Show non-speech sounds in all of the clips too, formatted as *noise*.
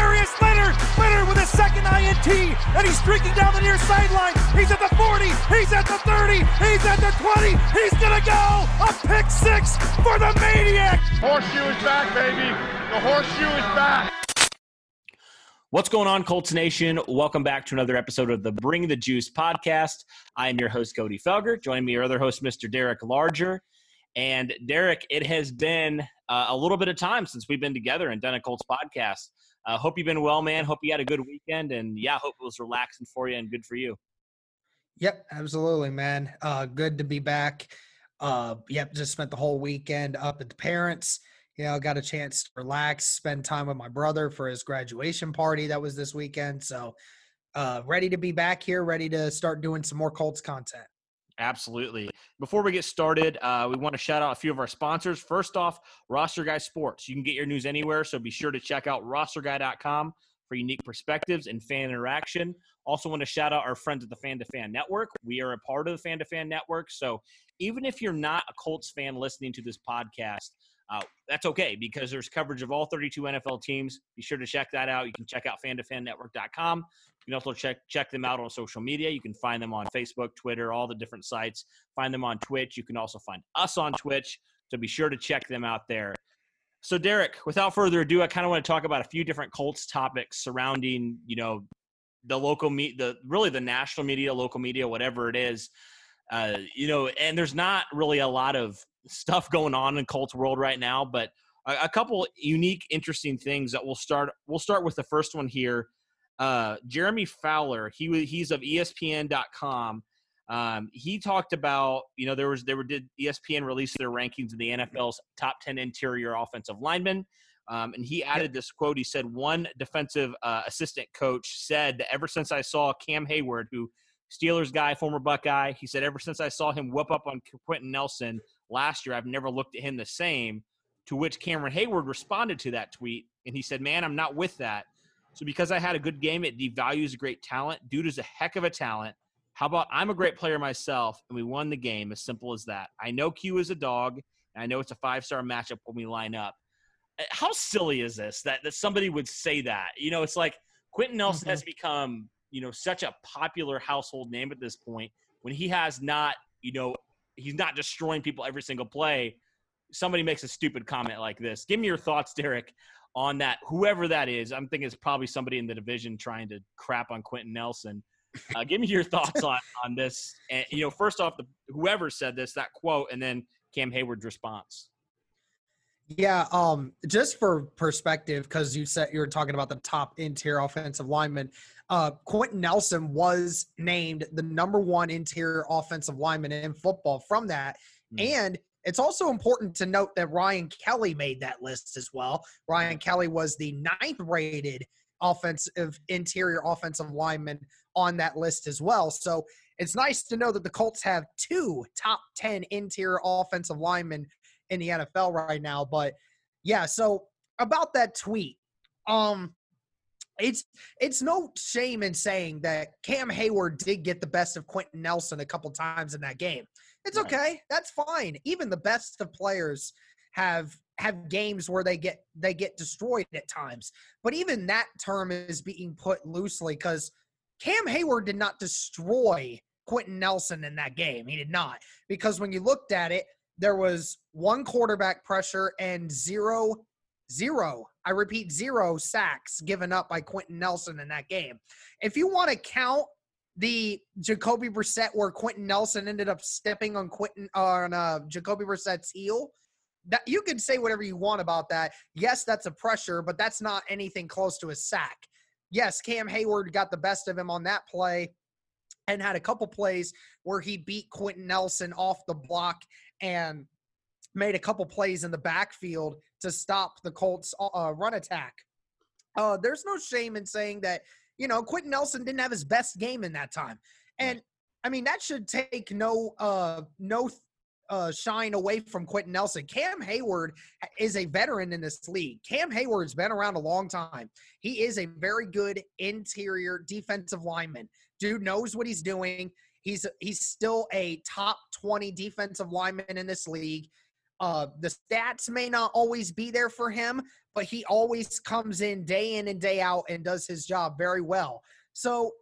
Darius Leonard. Leonard with a second INT, and he's streaking down the near sideline. He's at the 40. He's at the 30. He's at the 20. He's gonna go a pick six for the maniac. Horseshoe is back, baby. The horseshoe is back. What's going on, Colts Nation? Welcome back to another episode of the Bring the Juice podcast. I am your host, Cody Felger. Join me, your other host, Mr. Derek Larger. And Derek, it has been uh, a little bit of time since we've been together and done a Colts podcast. Uh, hope you've been well, man. Hope you had a good weekend, and yeah, hope it was relaxing for you and good for you. Yep, absolutely, man. Uh, good to be back. Uh, yep, just spent the whole weekend up at the parents. You know, got a chance to relax, spend time with my brother for his graduation party that was this weekend. So, uh, ready to be back here, ready to start doing some more Colts content. Absolutely. Before we get started, uh, we want to shout out a few of our sponsors. First off, Roster Guy Sports. You can get your news anywhere, so be sure to check out rosterguy.com for unique perspectives and fan interaction. Also, want to shout out our friends at the Fan to Fan Network. We are a part of the Fan to Fan Network, so even if you're not a Colts fan listening to this podcast, uh, that's okay because there's coverage of all 32 NFL teams. Be sure to check that out. You can check out fantofannetwork.com. You can also check check them out on social media. You can find them on Facebook, Twitter, all the different sites. Find them on Twitch. You can also find us on Twitch. So be sure to check them out there. So Derek, without further ado, I kind of want to talk about a few different Colts topics surrounding, you know, the local meet the really the national media, local media, whatever it is. Uh, you know, and there's not really a lot of stuff going on in Colts world right now, but a, a couple unique, interesting things that we'll start. We'll start with the first one here. Uh, Jeremy Fowler, he he's of ESPN.com. Um, he talked about you know there was there were did ESPN release their rankings of the NFL's top ten interior offensive linemen. Um, and he added this quote. He said, One defensive uh, assistant coach said that ever since I saw Cam Heyward, who Steelers guy, former Buckeye, he said, ever since I saw him whip up on Quenton Nelson, last year. I've never looked at him the same. To which Cameron Heyward responded to that tweet, and he said, Man, I'm not with that. So because I had a good game, it devalues a great talent. Dude is a heck of a talent. How about I'm a great player myself, and we won the game? As simple as that. I know Q is a dog, and I know it's a five star matchup when we line up. Uh, how silly is this that, that somebody would say that? You know, it's like Quenton Nelson mm-hmm. has become, you know, such a popular household name at this point when he has not, you know, he's not destroying people every single play. Somebody makes a stupid comment like this. Give me your thoughts, Derek, on that. Whoever that is, I'm thinking it's probably somebody in the division trying to crap on Quenton Nelson. Uh, give me your thoughts on *laughs* on this. And you know, first off, the whoever said this, that quote, and then Cam Heyward's response. Yeah, um, just for perspective, because you said you were talking about the top interior offensive lineman. Uh, Quenton Nelson was named the number one interior offensive lineman in football from that. Mm. And it's also important to note that Ryan Kelly made that list as well. Ryan Kelly was the ninth rated offensive interior offensive lineman on that list as well. So it's nice to know that the Colts have two top 10 interior offensive linemen in the NFL right now. But yeah, so about that tweet, um, it's it's no shame in saying that Cam Heyward did get the best of Quenton Nelson a couple times in that game. It's right. okay. That's fine. Even the best of players have have games where they get they get destroyed at times. But even that term is being put loosely because Cam Heyward did not destroy Quenton Nelson in that game. He did not. Because when you looked at it, there was one quarterback pressure and zero, zero, I repeat, zero sacks given up by Quenton Nelson in that game. If you want to count the Jacoby Brissett where Quenton Nelson ended up stepping on Quenton on uh, Jacoby Brissett's heel, that you can say whatever you want about that. Yes, that's a pressure, but that's not anything close to a sack. Yes, Cam Heyward got the best of him on that play and had a couple plays where he beat Quenton Nelson off the block and made a couple plays in the backfield to stop the Colts' uh, run attack. Uh, there's no shame in saying that, you know, Quenton Nelson didn't have his best game in that time. And I mean, that should take no, uh, no uh, shine away from Quenton Nelson. Cam Heyward is a veteran in this league. Cam Heyward's been around a long time. He is a very good interior defensive lineman. Dude knows what he's doing. He's he's still a top 20 defensive lineman in this league. Uh, the stats may not always be there for him, but he always comes in day in and day out and does his job very well. So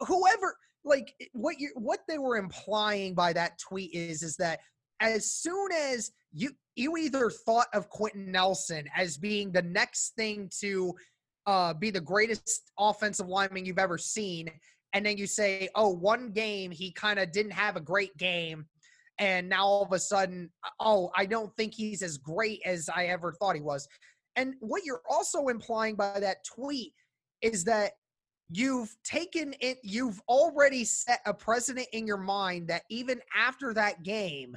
whoever like what you what they were implying by that tweet is is that as soon as you you either thought of Quenton Nelson as being the next thing to uh, be the greatest offensive lineman you've ever seen, and then you say, oh, one game he kind of didn't have a great game, and now all of a sudden, uh, oh, I don't think he's as great as I ever thought he was. And what you're also implying by that tweet is that you've taken it you've already set a precedent in your mind that even after that game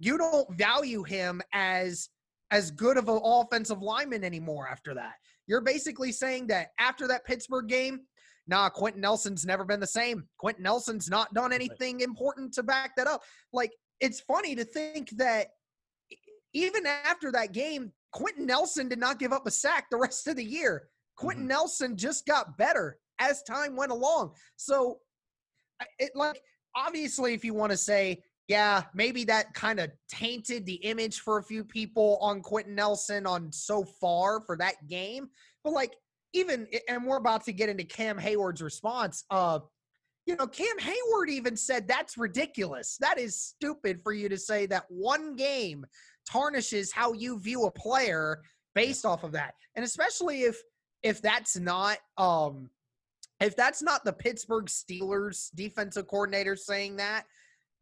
you don't value him as as good of an offensive lineman anymore after that. You're basically saying that after that pittsburgh game nah quenton nelson's never been the same. Quenton nelson's not done anything important to back that up. Like it's funny to think that even after that game quenton nelson did not give up a sack the *laughs* rest of the year quenton mm-hmm. nelson just got better as time went along. So, it like obviously, if you want to say, yeah, maybe that kind of tainted the image for a few people on Quenton Nelson on so far for that game. But like, even and we're about to get into Cam Heyward's response. Uh, you know, Cam Heyward even said that's ridiculous. That is stupid for you to say that one game tarnishes how you view a player based off of that. And especially if if that's not um if that's not the Pittsburgh Steelers defensive coordinator saying that,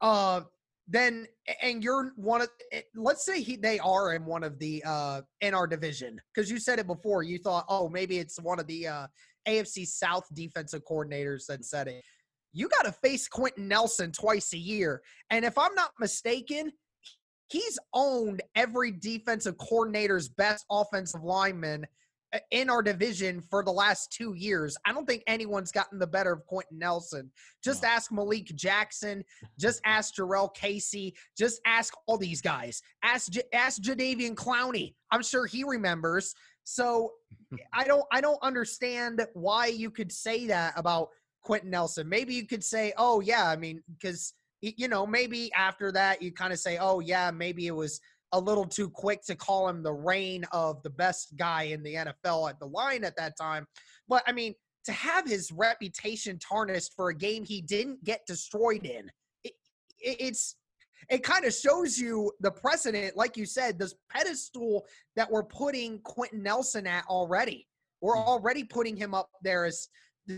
uh, then and you're one of eh, let's say he, they are in one of the uh in our division because you said it before you thought oh maybe it's one of the uh AFC South defensive coordinators that said it you got to face Quenton Nelson twice a year and if I'm not mistaken he's owned every defensive coordinator's best offensive lineman uh, in our division for the last two years. I don't think anyone's gotten the better of Quenton Nelson. Just ask Malik Jackson. *laughs* Just ask Jurrell Casey. Just ask all these guys. Ask ask Jadeveon Clowney. I'm sure he remembers. So *laughs* I don't I don't understand why you could say that about Quenton Nelson. Maybe you could say, oh yeah, I mean, because you know maybe after that you kind of say, oh yeah, maybe it was a little too quick to call him the reign of the best guy in the NFL at the line at that time. But I mean, to have his reputation tarnished for a game he didn't get destroyed in, it, it, it's it kind of shows you the precedent, like you said, this pedestal that we're putting Quenton Nelson at already. We're hmm. already putting him up there as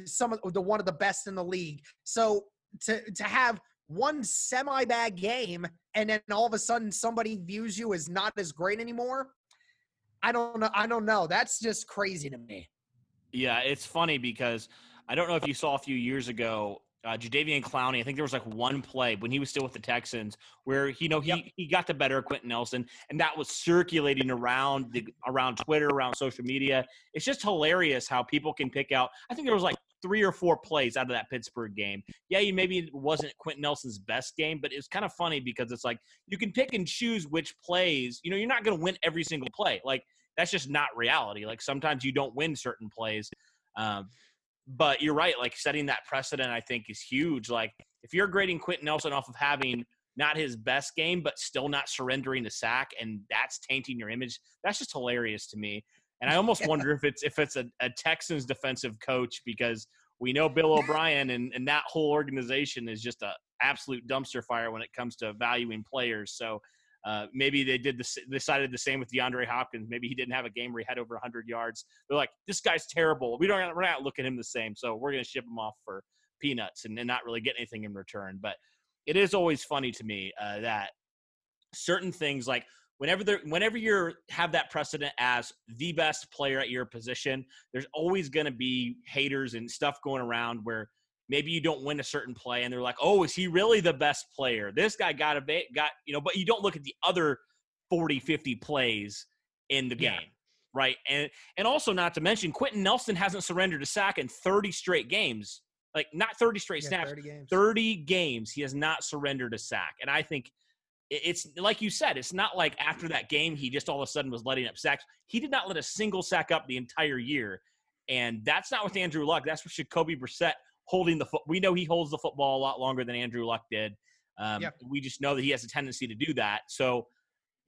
some of the one of the best in the league. So to to have one semi bad game and then all of a sudden somebody views you as not as great anymore. I don't know. I don't know. That's just crazy to me. Yeah, it's funny because I don't know if you saw a few years ago, uh, Jadeveon Clowney. I think there was like one play when he was still with the Texans where he you know he yep. he got the better of Quenton Nelson, and that was circulating around the around Twitter, around social media. It's just hilarious how people can pick out. I think there was like three or four plays out of that Pittsburgh game. Yeah, you maybe it wasn't Quenton Nelson's best game, but it's kind of funny because it's like you can pick and choose which plays. You know, you're not going to win every single play. Like that's just not reality. Like sometimes you don't win certain plays. Um, but you're right. Like setting that precedent, I think, is huge. Like if you're grading Quenton Nelson off of having not his best game, but still not surrendering the sack, and that's tainting your image. That's just hilarious to me. And I almost *laughs* wonder if it's if it's a, a Texans defensive coach because we know Bill O'Brien and, and that whole organization is just a absolute dumpster fire when it comes to valuing players. So uh, maybe they did the, decided the same with DeAndre Hopkins. Maybe he didn't have a game where he had over 100 yards. They're like, this guy's terrible. We don't we're not looking at him the same, so we're going to ship him off for peanuts and, and, not really get anything in return. But it is always funny to me uh, that certain things like whenever there whenever you have that precedent as the best player at your position there's always going to be haters and stuff going around where maybe you don't win a certain play and they're like oh is he really the best player this guy got a bit got you know but you don't look at the other 40 50 plays in the game yeah. right and and also not to mention quenton nelson hasn't surrendered a sack in 30 straight games like not 30 straight yeah, snaps 30 games. 30 games he has not surrendered a sack and i think it's like you said, it's not like after that game he just all of a sudden was letting up sacks. He did not let a single sack up the entire year, and that's not with Andrew Luck. That's with Jacoby Brissett holding the foot. We know he holds the football a lot longer than Andrew Luck did. Um, yep. We just know that he has a tendency to do that. So,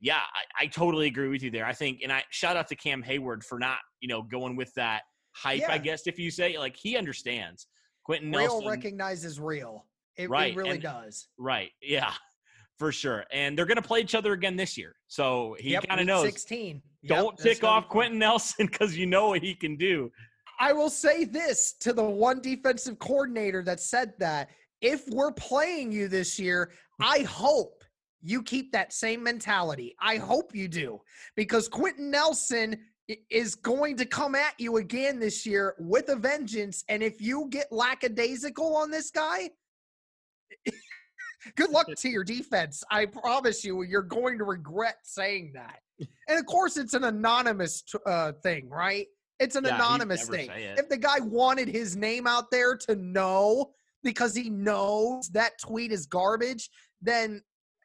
yeah, I, I, totally agree with you there. I think, and I shout out to Cam Heyward for not, you know, going with that hype. Yeah. I guess if you say like he understands. Quenton real Nelson recognizes real. It, right. it really and, does. Right. Yeah. *laughs* For sure. And they're going to play each other again this year. So he yep, kind of knows. 16. Don't yep, tick off Quenton Nelson *laughs* because you know what he can do. I will say this to the one defensive coordinator that said that if we're playing you this year, I hope you keep that same mentality. I hope you do because Quenton Nelson is going to come at you again this year with a vengeance. And if you get lackadaisical on this guy, *laughs* good luck *laughs* to your defense. I promise you, you're going to regret saying that. And of course, it's an anonymous uh, thing, right? It's an yeah, anonymous thing. If the guy wanted his name out there to know because he knows that tweet is garbage, then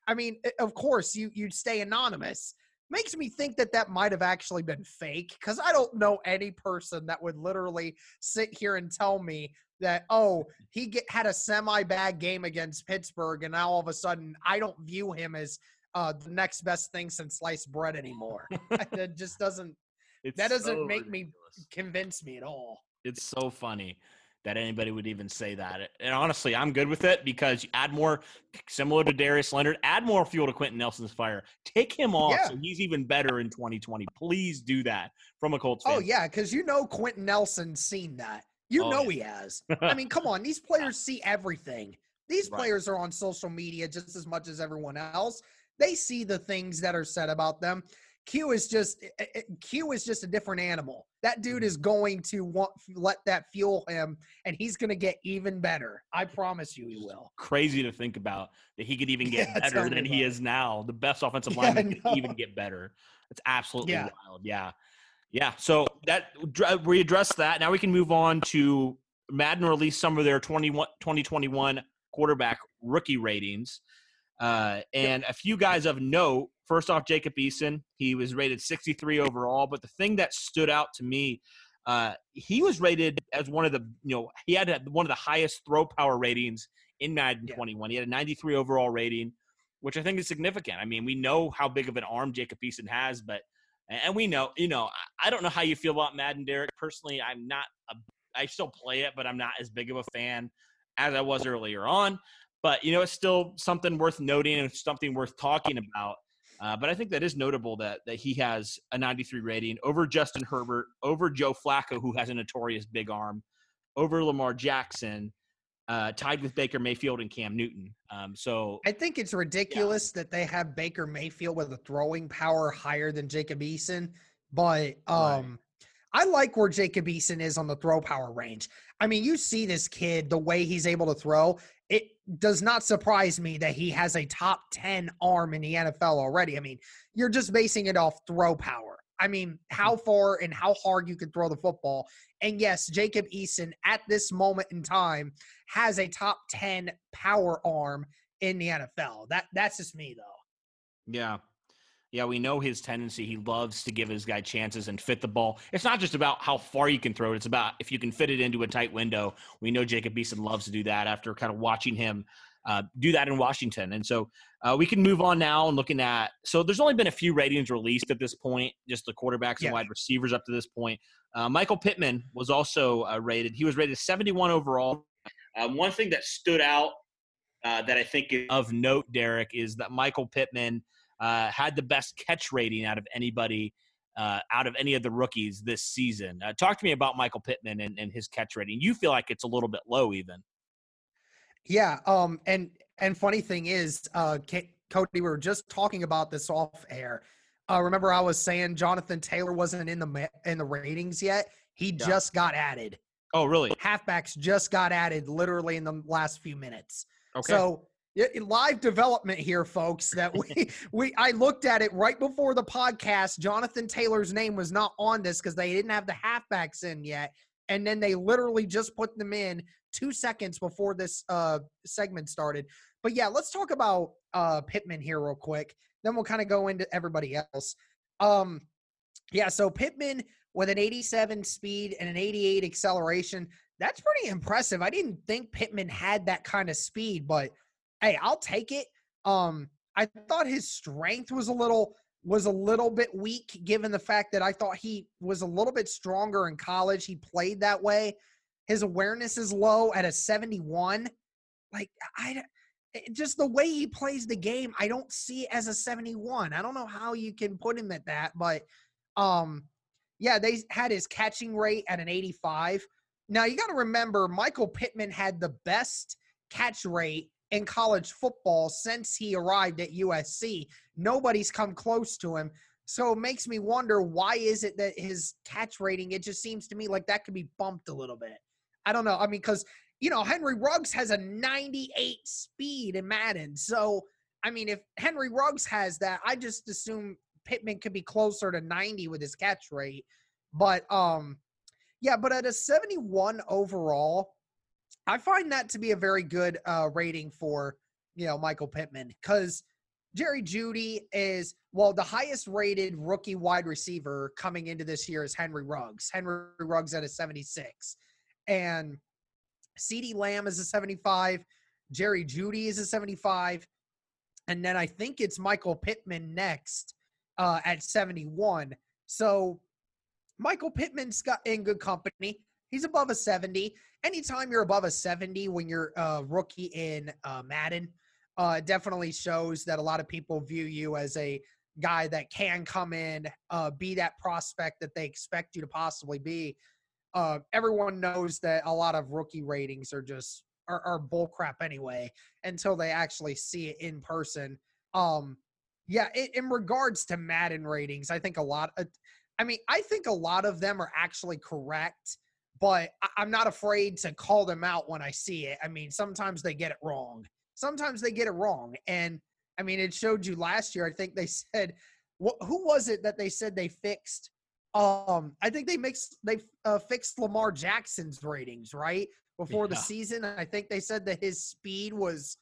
I mean, of course you you'd stay anonymous. Makes me think that that might have actually been fake because I don't know any person that would literally sit here and tell me that oh he get, had a semi bad game against Pittsburgh and now all of a sudden I don't view him as uh, the next best thing since sliced bread anymore. *laughs* it just doesn't. It's that doesn't so make ridiculous. me convince me at all. It's so funny that anybody would even say that. And honestly, I'm good with it because you add more, similar to Darius Leonard, add more fuel to Quenton Nelson's fire. Take him off yeah. so he's even better in 2020. Please do that from a Colts oh, fan. Oh, yeah, because you know Quenton Nelson's seen that. You oh, know yeah. he has. *laughs* I mean, come on. These players see everything. These right. players are on social media just as much as everyone else. They see the things that are said about them. Q is just eh, eh, Q is just a different animal. That dude is mm-hmm. going to want let that fuel him, and he's going to get even better. I promise you, he will. Crazy to think about that he could even *laughs* get yeah, better than he is now. The best offensive yeah, lineman could even get better. It's absolutely yeah. wild. Yeah, yeah. So that we addressed that. Now we can move on to Madden released some of their 2021 quarterback rookie ratings. Uh, and a few guys of note. First off, Jacob Eason. He was rated 63 overall. But the thing that stood out to me, uh, he was rated as one of the, you know, he had one of the highest throw power ratings in Madden yeah. 21. He had a 93 overall rating, which I think is significant. I mean, we know how big of an arm Jacob Eason has, but and we know, you know, I don't know how you feel about Madden, Derek. Personally, I'm not a, I still play it, but I'm not as big of a fan as I was earlier on. But you know, it's still something worth noting and something worth talking about. Uh, but I think that is notable that that he has a 93 rating over Justin Herbert, over Joe Flacco, who has a notorious big arm, over Lamar Jackson, uh, tied with Baker Mayfield and Cam Newton. Um, so I think it's ridiculous yeah. that they have Baker Mayfield with a throwing power higher than Jacob Eason, but um, right. I like where Jacob Eason is on the throw power range. I mean, you see this kid, the way he's able to throw, it does not surprise me that he has a top 10 arm in the NFL already. I mean, you're just basing it off throw power. I mean, how mm. far and how hard you can throw the football. And yes, Jacob Eason at this moment in time has a top 10 power arm in the NFL. That that's just me though. Yeah. Yeah, we know his tendency. He loves to give his guy chances and fit the ball. It's not just about how far you can throw it. It's about if you can fit it into a tight window. We know Jacob Eason loves to do that after kind of watching him uh, do that in Washington. And so uh, we can move on now and looking at. So there's only been a few ratings released at this point, just the quarterbacks yeah. and wide receivers up to this point. Uh, Michael Pittman was also uh, rated. He was rated 71 overall. Um, one thing that stood out uh, that I think is of note, Derek, is that Michael Pittman – uh, had the best catch rating out of anybody uh, out of any of the rookies this season. Uh, talk to me about Michael Pittman and, and, his catch rating. You feel like it's a little bit low, even. Yeah. Um. And and funny thing is, uh, Cody, we were just talking about this off air. Uh, remember, I was saying Jonathan Taylor wasn't in the in the ratings yet. He yeah. just got added. Oh, really? Halfbacks just got added literally in the last few minutes. Okay. So live development here folks that we *laughs* *laughs* we i looked at it right before the podcast jonathan taylor's name was not on this because they didn't have the halfbacks in yet and then they literally just put them in two seconds before this uh, segment started. But yeah, let's talk about uh, Pittman here real quick. Then we'll kind of go into everybody else. Um, yeah, so Pittman with an 87 speed and an 88 acceleration. That's pretty impressive. I didn't think Pittman had that kind of speed, but hey, I'll take it. Um, I thought his strength was a little was a little bit weak given the fact that I thought he was a little bit stronger in college. He played that way. His awareness is low at a 71. Like I just the way he plays the game, I don't see it as a 71. I don't know how you can put him at that, but um yeah, they had his catching rate at an 85. Now you got to remember Michael Pittman had the best catch rate in college football since he arrived at USC. Nobody's come close to him. So it makes me wonder why is it that his catch rating it just seems to me like that could be bumped a little bit. I don't know. I mean cuz you know Henry Ruggs has a 98 speed in Madden. So I mean if Henry Ruggs has that, I just assume Pittman could be closer to 90 with his catch rate. But um yeah, but at a 71 overall, I find that to be a very good uh, rating for you know Michael Pittman because Jerry Jeudy is well the highest rated rookie wide receiver coming into this year is Henry Ruggs. Henry Ruggs at a 76, and CeeDee Lamb is a 75. Jerry Jeudy is a 75, and then I think it's Michael Pittman next uh, at 71. So Michael Pittman's got in good company. He's above a 70 anytime you're above a 70 when you're a rookie in uh, Madden, uh, definitely shows that a lot of people view you as a guy that can come in, uh, be that prospect that they expect you to possibly be. Uh, everyone knows that a lot of rookie ratings are just are, are bullcrap anyway until they actually see it in person. Um, yeah, it, in regards to Madden ratings, I think a lot. Of, I mean, I think a lot of them are actually correct but I- am not afraid to call them out when I see it. I mean, sometimes they get it wrong. Sometimes they get it wrong. And I mean, it showed you last year. I think they *laughs* said, wh- who was it that they said they fixed? Um, I think they mixed they uh, fixed Lamar Jackson's ratings right before yeah. the season. I think they said that his speed was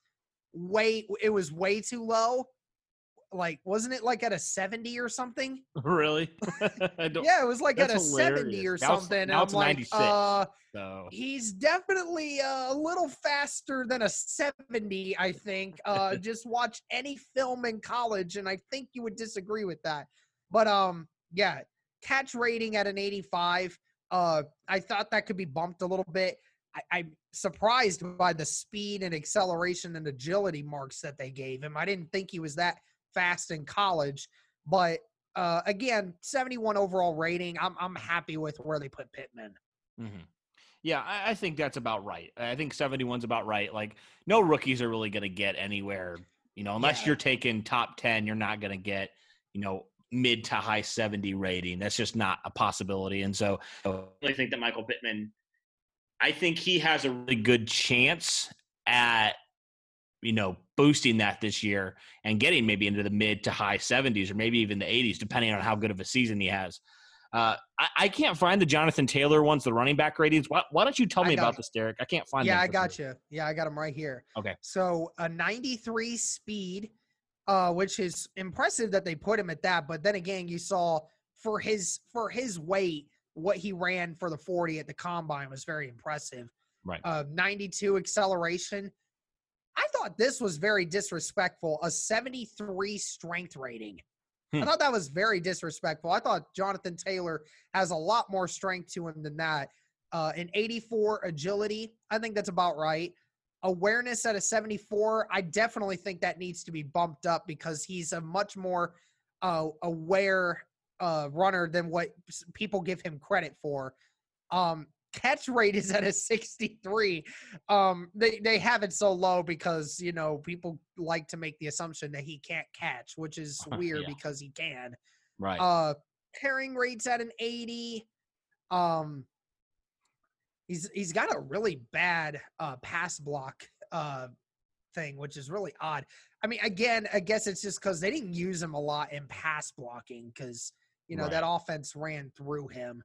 way it was way too low like wasn't it like at a 70 or something *laughs* really *laughs* yeah it was like at a hilarious. 70 or now something now it's I'm 96 like, uh, so. he's definitely a little faster than a 70 i think uh, *laughs* just watch any film in college and i think you would disagree with that but um yeah catch rating at an 85 uh i thought that could be bumped a little bit I, am surprised by the speed and acceleration and agility marks that they gave him. I didn't think he was that fast in college. But uh, again, 71 overall rating. I'm I'm happy with where they put Pittman. Mm-hmm. Yeah, I, I, think that's about right. I think 71's about right. Like, no rookies are really going to get anywhere. You know, unless yeah. you're taking top 10, you're not going to get, you know, mid to high 70 rating. That's just not a possibility. And so I really think that Michael Pittman, I think he has a really good chance at you know, boosting that this year and getting maybe into the mid to high 70s or maybe even the 80s, depending on how good of a season he has. Uh, I, I, can't find the Jonathan Taylor ones, the running back ratings. Why, why don't you tell me about this, Derek? I can't find. Yeah, I got sure. you. Yeah, I got them right here. Okay. So a 93 speed, uh, which is impressive that they put him at that. But then again, you saw for his for his weight, what he ran for the 40 at the combine was very impressive. Right. Uh, 92 acceleration. I thought this was very disrespectful. A 73 strength rating. Hmm. I thought that was very disrespectful. I thought Jonathan Taylor has a lot more strength to him than that. Uh, an 84 agility, I think that's about right. Awareness at a 74, I definitely think that needs to be bumped up because he's a much more uh, aware uh, runner than what people give him credit for. Um, catch rate is at a 63. Um, they they have it so low because you know people like to make the assumption that he can't catch, which is *laughs* weird yeah. because he can. Right. Uh, carrying rates at an 80. Um, he's he's got a really bad uh pass block uh thing, which is really odd. I mean, again, I guess it's just because they didn't use him a lot in pass blocking because you know right. that offense ran through him.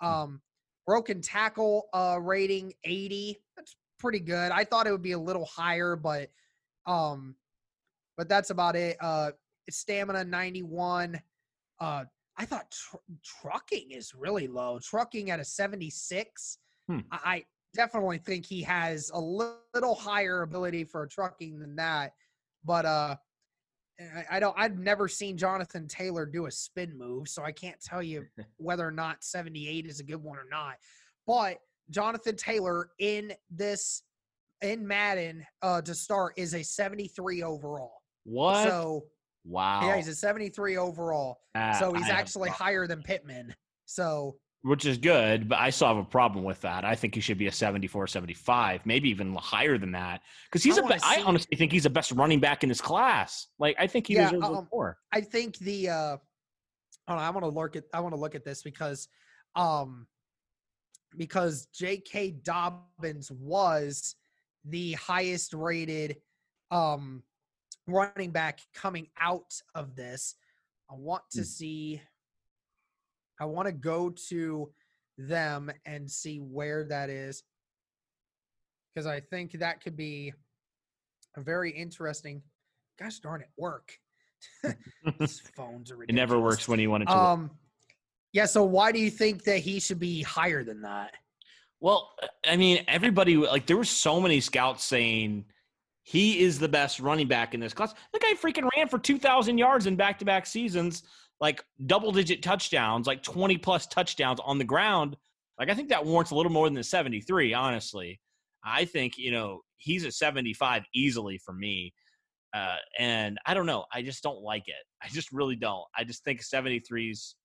Hmm. Um, Broken tackle uh, rating 80. That's pretty good. I thought it would be a little higher, but um, but that's about it. Uh, stamina 91. Uh, I thought tr- trucking is really low. Trucking at a 76. Hmm. I, I definitely think he has a li- little higher ability for trucking than that. But uh, I, I don't. I've never seen Jonathan Taylor do a spin move, so I can't tell you *laughs* whether or not 78 is a good one or not. But Jonathan Taylor in this in Madden uh, to start is a 73 overall. What? So wow. yeah, he's a 73 overall. Ah, so he's a actually higher than Pittman. So which is good, but I still have a problem with that. I think he should be a 74, 75, maybe even higher than that. Because he's I a be- I honestly think he's the best running back in this class. Like I think he Yeah, deserves um, more. I think the uh hold on, I want to look at I want to look at this because um because J.K. Dobbins was the highest rated um running back coming out of this. I want to Hmm. see I want to go to them and see where that is because I think that could be a very interesting gosh darn it work. *laughs* These *laughs* phones are It never works when you want it to. work. Um, yeah. So why do you think that he should be higher than that? Well, I mean, everybody like there were so many scouts saying he is the best running back in this class. The guy freaking ran for two thousand yards in back to back seasons, like double digit touchdowns, like twenty plus touchdowns on the ground. Like I think that warrants a little more than the seventy three. Honestly, I think you know he's a seventy five easily for me. Uh, and I don't know. I just don't like it. I just really don't. I just think 73's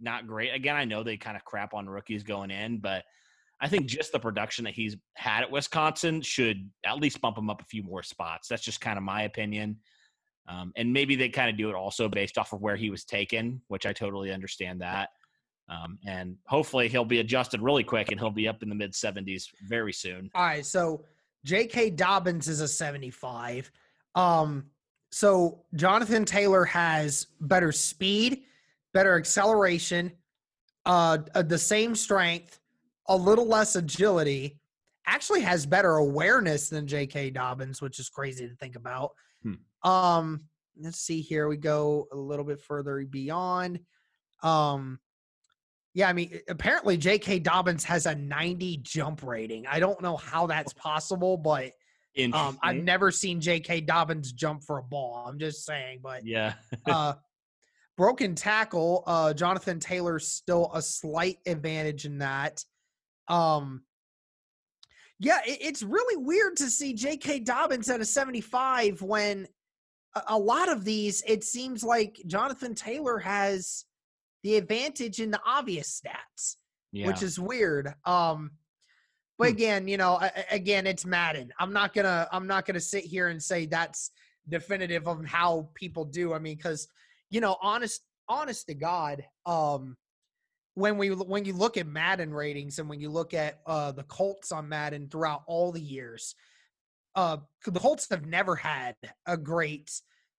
not great. Again, I know they kind of crap on rookies going in, but I think just the production that he's had at Wisconsin should at least bump him up a few more spots. That's just kind of my opinion. Um, and maybe they kind of do it also based off of where he was taken, which I totally understand that. Um, and hopefully he'll be adjusted really quick and he'll be up in the mid 70s very soon. All right. So J.K. Dobbins is a 75. Um, so Jonathan Taylor has better speed, better acceleration, uh, uh, the same strength, a little less agility. Actually, has better awareness than J.K. Dobbins, which is crazy to think about. Um, let's see here. We go a little bit further beyond. Um, yeah, I mean, apparently J.K. Dobbins has a 90 jump rating. I don't know how that's possible, but um, I've never seen J.K. Dobbins jump for a ball. I'm just saying, but yeah. *laughs* uh, broken tackle, uh, Jonathan Taylor's still a slight advantage in that. Um, yeah, it, it's really weird to see J.K. Dobbins at a 75 when a, lot of these, it seems like Jonathan Taylor has the advantage in the obvious stats yeah. which is weird. Um, but Hmm. again, you know, again, it's Madden. I'm not gonna, I'm not gonna sit here and say that's definitive of how people do. I mean, because you know, honest, honest to God, um, when we when you look at Madden ratings and when you look at uh, the Colts on Madden throughout all the years, uh, the Colts have never had a great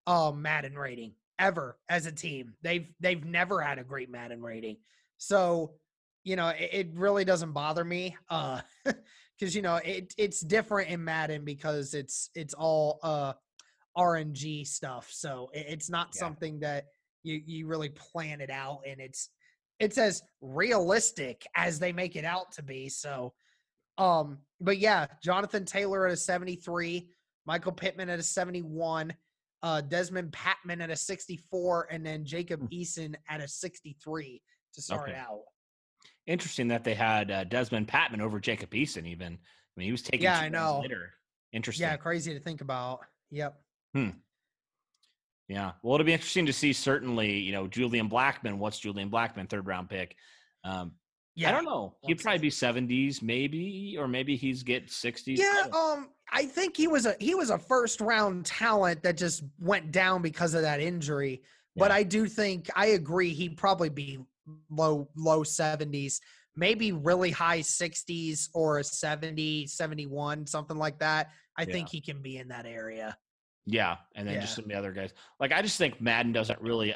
uh, Madden rating ever as a team. They've they've never had a great Madden rating. So you know, it, it really doesn't bother me. Uh *laughs* because you know it it's different in Madden because it's it's all uh RNG stuff. So it, it's not Yeah. something that you you really plan it out and it's it's as realistic as they make it out to be. So um but yeah, Jonathan Taylor at a 73, Michael Pittman at a 71, uh Dezmon Patmon at a 64 and then Jacob Hmm. Eason at a 63 to start Okay. out. Interesting that they had uh, Dezmon Patmon over Jacob Eason. Even I mean, he was taken. Yeah, I know. Later. Interesting. Yeah, crazy to think about. Yep. Hmm. Yeah. Well, it'll be interesting to see. Certainly, you know, Julian Blackmon. What's Julian Blackmon? Third round pick. Um, Yeah. I don't know. He'd What's probably be seventies, maybe, or maybe he's get sixties. Yeah, um, I think he was a he was a first round talent that just went down because of that injury. But Yeah. I do think I agree he'd probably be low low 70s, maybe really high 60s or a 70, 71, something like that. I Yeah. think he can be in that area. Yeah, and then just some of the other guys. Like I just think Madden doesn't really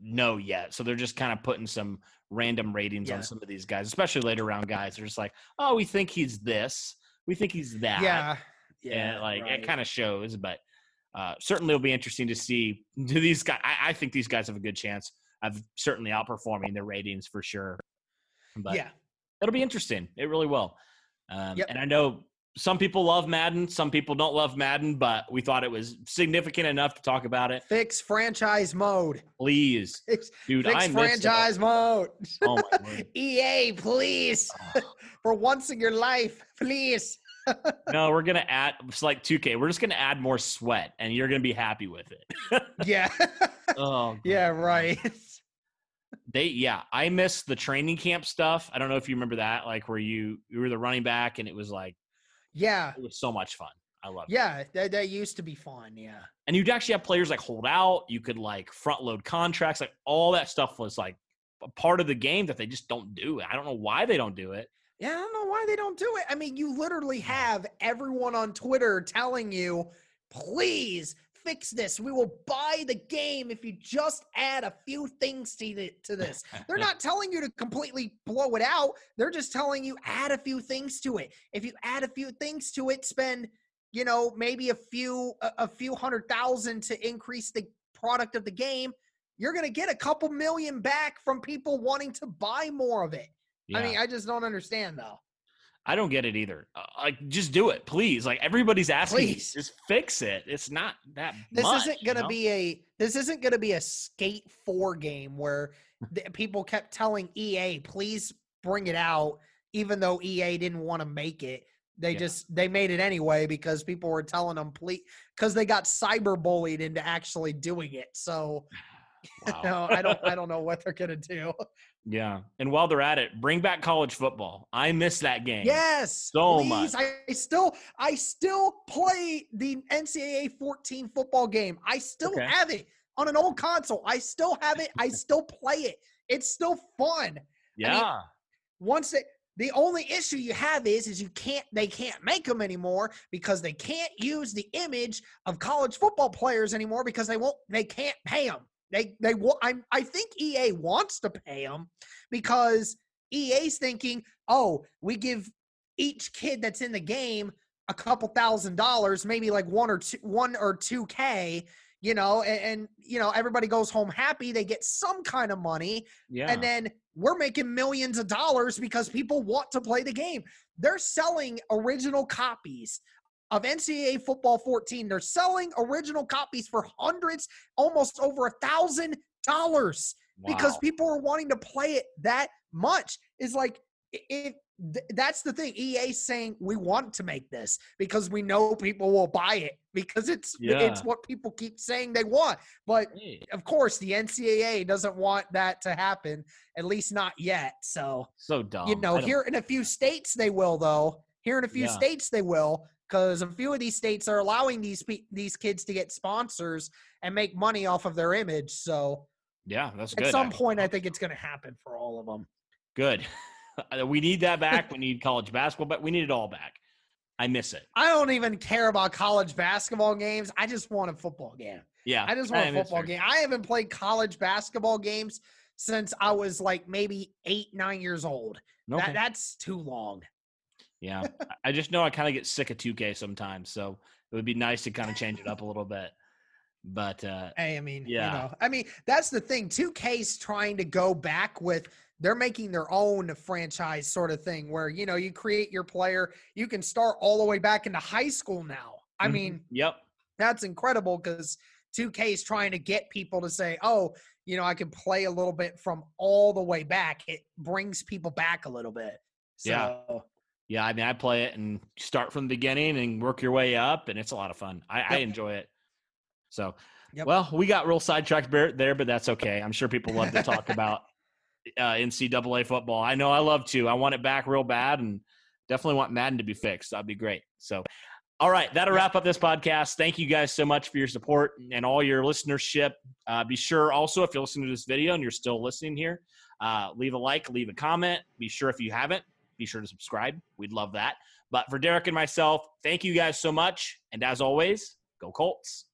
know yet. So they're just kind of putting some random ratings Yeah. on some of these guys, especially later round guys. They're just like, oh, we think he's this, we think he's that. Yeah. and like right. it kind of shows. But uh, certainly, it'll be interesting to see *laughs* do these guys. I, I think these guys have a good chance of certainly outperforming their ratings for sure. But yeah. it'll be interesting. It really will. Um, Yep. And I know some people love Madden, some people don't love Madden, but we thought it was significant enough to talk about it. Fix franchise mode. Please, *laughs* Fix, dude, fix I franchise mode. Oh my *laughs* word. EA, please. *laughs* For once in your life, please. No, we're gonna add. It's like 2K. We're just gonna add more sweat, and you're gonna be happy with it. Yeah. oh, yeah, right. they yeah i miss the training camp stuff i don't know if you remember that like where you you were the running back and it was like Yeah. it was so much fun i love it Yeah. That, that used to be fun. Yeah. and you'd actually have players like hold out you could like front load contracts like all that stuff was like a part of the game that they just don't do i don't know why they don't do it Yeah, I don't know why they don't do it. I mean, you literally have everyone on Twitter telling you, please fix this. We will buy the game if you just add a few things to, the, to this. They're not *laughs* telling you to completely blow it out. They're just telling you add a few things to it. If you add a few things to it, spend, you know, maybe a few a, a few hundred thousand to increase the product of the game, you're going to get a couple million back from people wanting to buy more of it. yeah. I mean, I just don't understand though. I don't get it either uh, like just do it please like everybody's asking Please. just fix it it's not that This much, isn't going to know? be a this isn't going to be a skate 4 game where the, *laughs* people kept telling EA please bring it out even though EA didn't want to make it. They Yeah. just they made it anyway because people were telling them please cuz they got cyber bullied into actually doing it. So *laughs* Wow. no, I don't I don't know what they're going to do. Yeah and while they're at it bring back college football i miss that game Yes. So please. much. I, I still I still play the NCAA 14 football game. I still Okay. have it on an old console. I still have it. I still play it. It's still fun. yeah Once they the only issue you have is is you can't they can't make them anymore because they can't use the image of college football players anymore because they won't they can't pay them. They they wa- I I think EA wants to pay them because EA's thinking, "Oh, we give each kid that's in the game a couple thousand dollars, maybe like one or two one or 2k, you know, and, and you know, everybody goes home happy, they get some kind of money yeah and then we're making millions of dollars because people want to play the game. They're selling original copies of NCAA Football 14. They're selling original copies for hundreds, almost over a thousand dollars because people are wanting to play it that much. Is like if th- that's the thing. EA saying we want to make this because we know people will buy it because it's Yeah. it's what people keep saying they want. But Hey, of course, the NCAA doesn't want that to happen, at least not yet. So, so dumb. you know, here in a few states they will, though. Here in a few Yeah. states they will, because a few of these states are allowing these pe- these kids to get sponsors and make money off of their image. So, yeah, that's at good. some actually. point, I think it's going to happen for all of them. good. *laughs* we need that back. we need college basketball, but we need it all back. I miss it. I don't even care about college basketball games. I just want a football game. Yeah, I just want a football game. I haven't played college basketball games since I was like maybe eight, nine years old. Okay. That, that's too long. Yeah, I- just know I kind of get sick of 2K sometimes, so it would be nice to kind of change it up a little bit. But uh, Hey, I mean, Yeah. you know, I mean, that's the thing. 2K's trying to go back with they're making their own franchise sort of thing where, you know, you create your player, you can start all the way back into high school now. I mhm, mean, yep, that's incredible because 2K is trying to get people to say, oh, you know, I can play a little bit from all the way back. It brings people back a little bit. So, Yeah. Yeah. I mean, I play it and start from the beginning and work your way up, and it's a lot of fun. I, I enjoy it. So, Yep. well, we got real sidetracked there- there, but that's okay. I'm sure people love to talk about *laughs* uh, NCAA football. I know I love to. I want it back real bad, and definitely want Madden to be fixed. That'd be great. So, all right, that'll wrap up this podcast. Thank you guys so much for your support and all your listenership. Uh, be sure also, if you're listening to this video and you're still listening here, uh, leave a like, leave a comment. Be sure if you haven't, be sure to subscribe. We'd love that. But for Derek and myself, thank you guys so much. And as always, go Colts.